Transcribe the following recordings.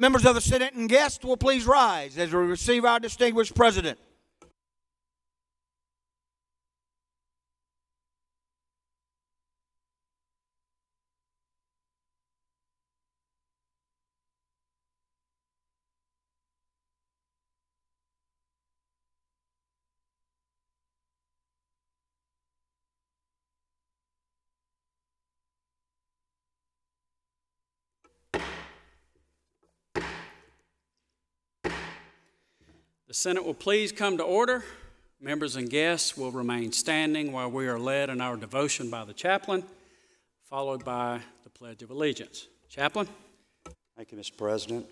Members of the Senate and guests will please rise as we receive our distinguished president. The Senate will please come to order. Members and guests will remain standing while we are led in our devotion by the chaplain, followed by the Pledge of Allegiance. Chaplain? Thank you, Mr. President.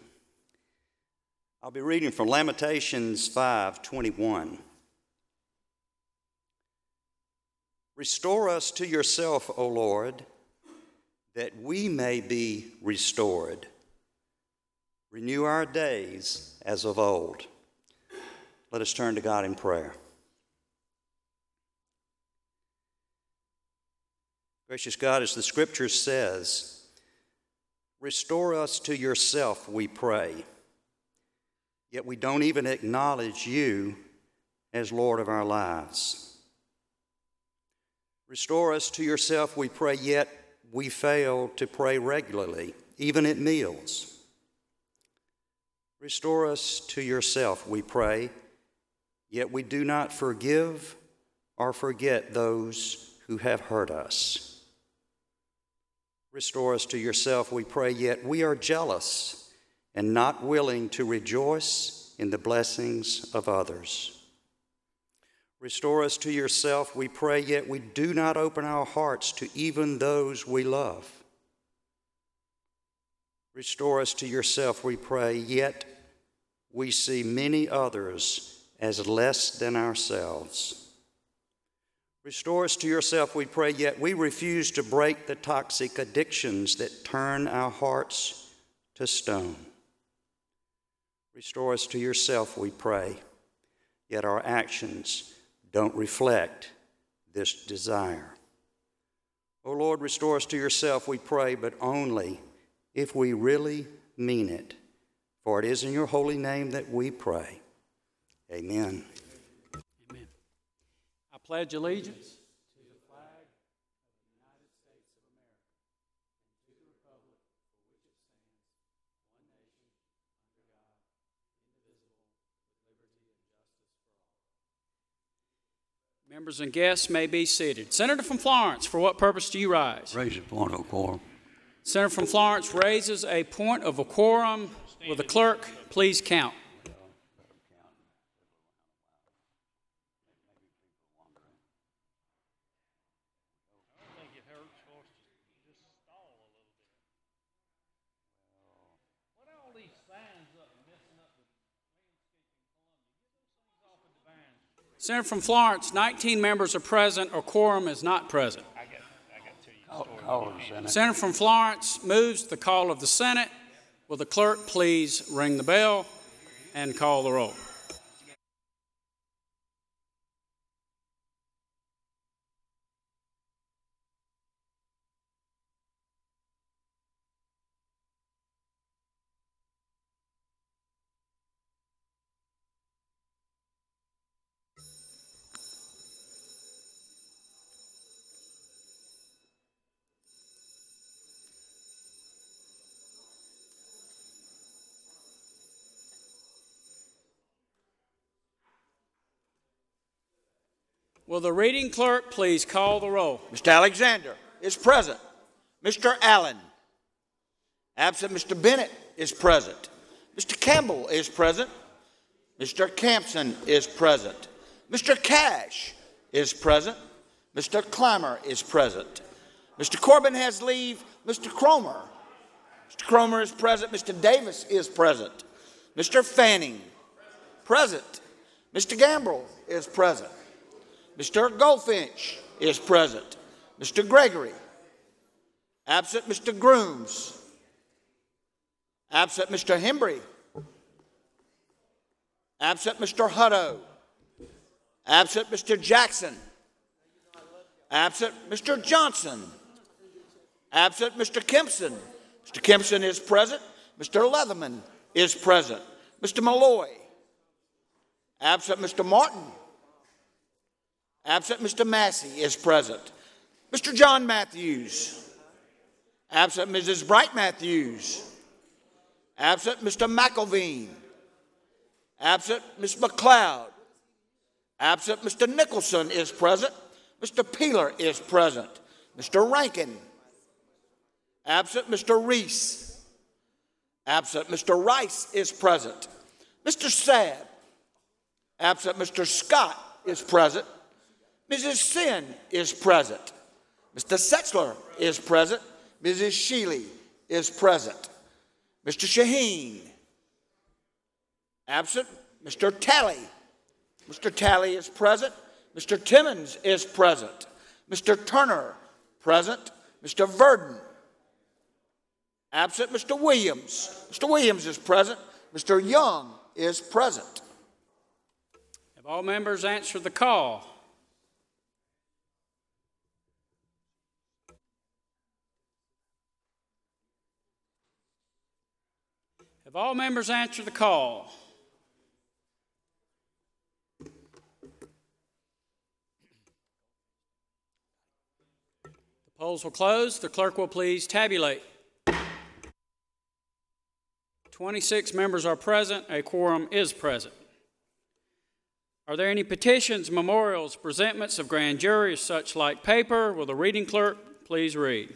I'll be reading from Lamentations 5:21. Restore us to yourself, O Lord, that we may be restored. Renew our days as of old. Let us turn to God in prayer. Gracious God, as the scripture says, restore us to yourself, we pray. Yet we don't even acknowledge you as Lord of our lives. Restore us to yourself, we pray, yet we fail to pray regularly, even at meals. Restore us to yourself, we pray, yet we do not forgive or forget those who have hurt us. Restore us to yourself, we pray, yet we are jealous and not willing to rejoice in the blessings of others. Restore us to yourself, we pray, yet we do not open our hearts to even those we love. Restore us to yourself, we pray, yet we see many others as less than ourselves. Restore us to yourself, we pray, yet we refuse to break the toxic addictions that turn our hearts to stone. Restore us to yourself, we pray, yet our actions don't reflect this desire. O Lord, restore us to yourself, we pray, but only if we really mean it. For it is in your holy name that we pray. Amen. Amen. I pledge allegiance to the flag of the United States of America and to the republic for which it stands, one nation, under God, indivisible, with liberty and justice for all. Members and guests may be seated. Senator from Florence, for what purpose do you rise? Raise a point of quorum. Senator from Florence raises a point of a quorum. Will the clerk please count? Senator from Florence, 19 members are present, or quorum is not present. Call- Call the Senate. Senator from Florence moves the call of the Senate. Will the clerk please ring the bell and call the roll? Will the reading clerk please call the roll? Mr. Alexander is present. Mr. Allen. Absent Mr. Bennett is present. Mr. Campbell is present. Mr. Campsen is present. Mr. Cash is present. Mr. Climer is present. Mr. Corbin has leave. Mr. Cromer. Mr. Cromer is present. Mr. Davis is present. Mr. Fanning, present. Mr. Gambrell is present. Mr. Goldfinch is present. Mr. Gregory. Absent Mr. Grooms. Absent Mr. Hembree. Absent Mr. Hutto. Absent Mr. Jackson. Absent Mr. Johnson. Absent Mr. Kimpson. Mr. Kimpson is present. Mr. Leatherman is present. Mr. Malloy. Absent Mr. Martin. Absent Mr. Massey is present. Mr. John Matthews. Absent Mrs. Bright Matthews. Absent Mr. McElveen. Absent Ms. McLeod. Absent Mr. Nicholson is present. Mr. Peeler is present. Mr. Rankin. Absent Mr. Reese. Absent Mr. Rice is present. Mr. Sabb. Absent Mr. Scott is present. Mrs. Senn is present. Mr. Setzler is present. Mrs. Shealy is present. Mr. Sheheen. Absent. Mr. Talley. Mr. Talley is present. Mr. Timmons is present. Mr. Turner, present. Mr. Verdin, absent. Mr. Williams. Mr. Williams is present. Mr. Young is present. Have all members answered the call? Have all members answered the call? The polls will close. The clerk will please tabulate. 26 members are present. A quorum is present. Are there any petitions, memorials, presentments of grand juries, such like paper? Will the reading clerk please read?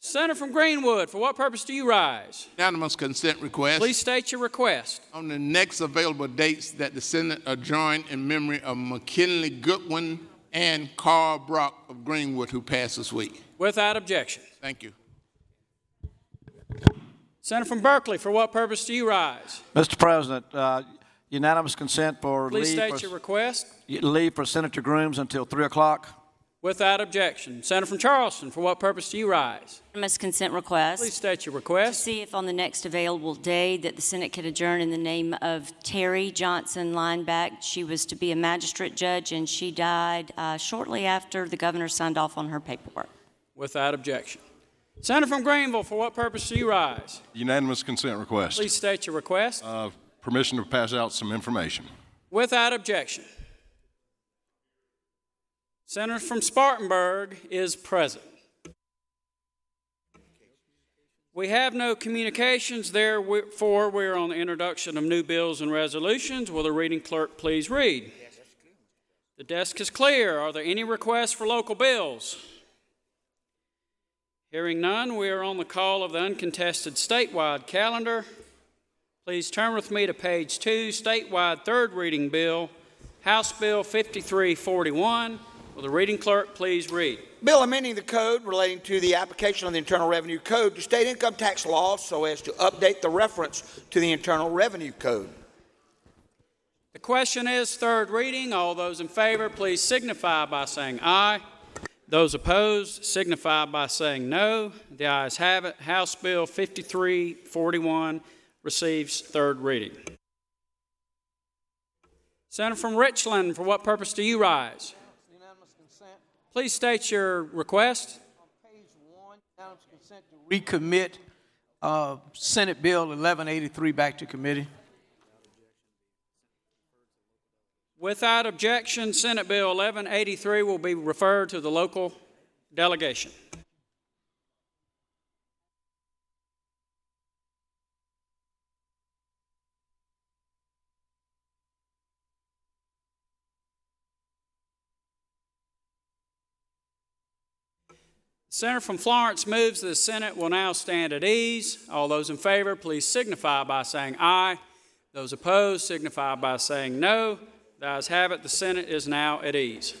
Senator from Greenwood, for what purpose do you rise? Unanimous consent request Please state your request. on the next available dates that the Senate adjourn in memory of McKinley Goodwin and Carl Brock of Greenwood, who passed this week. Without objection. Thank you. Senator from Berkeley, for what purpose do you rise? Mr. President, uh, unanimous consent for Please leave state for, your request. leave for Senator Grooms until 3 o'clock. Without objection. Senator from Charleston, for what purpose do you rise? Unanimous consent request. Please state your request. To request. see if on the next available day that the Senate could adjourn in the name of Terry Johnson Lineback. She was to be a magistrate judge, and she died uh, shortly after the governor signed off on her paperwork. Without objection. Senator from Greenville, for what purpose do you rise? Unanimous consent request. Please state your request. Uh, Permission to pass out some information. Without objection. Senator from Spartanburg is present. We have no communications, therefore, we are on the introduction of new bills and resolutions. Will the reading clerk please read? The desk is clear. Are there any requests for local bills? Hearing none, we are on the call of the uncontested statewide calendar. Please turn with me to page two, statewide third reading bill, House Bill 5341. Will the reading clerk please read? Bill amending the code relating to the application of the Internal Revenue Code to state income tax laws so as to update the reference to the Internal Revenue Code. The question is third reading. All those in favor, please signify by saying aye. Those opposed, signify by saying no. The ayes have it. House Bill 5341 receives third reading. Senator from Richland, for what purpose do you rise? Please state your request. On page one, unanimous consent to recommit uh, Senate Bill 1183 back to committee. Without objection, Senate Bill 1183 will be referred to the local delegation. Senator from Florence moves the Senate will now stand at ease. All those in favor, please signify by saying aye. Those opposed signify by saying no. The ayes have it. The Senate is now at ease.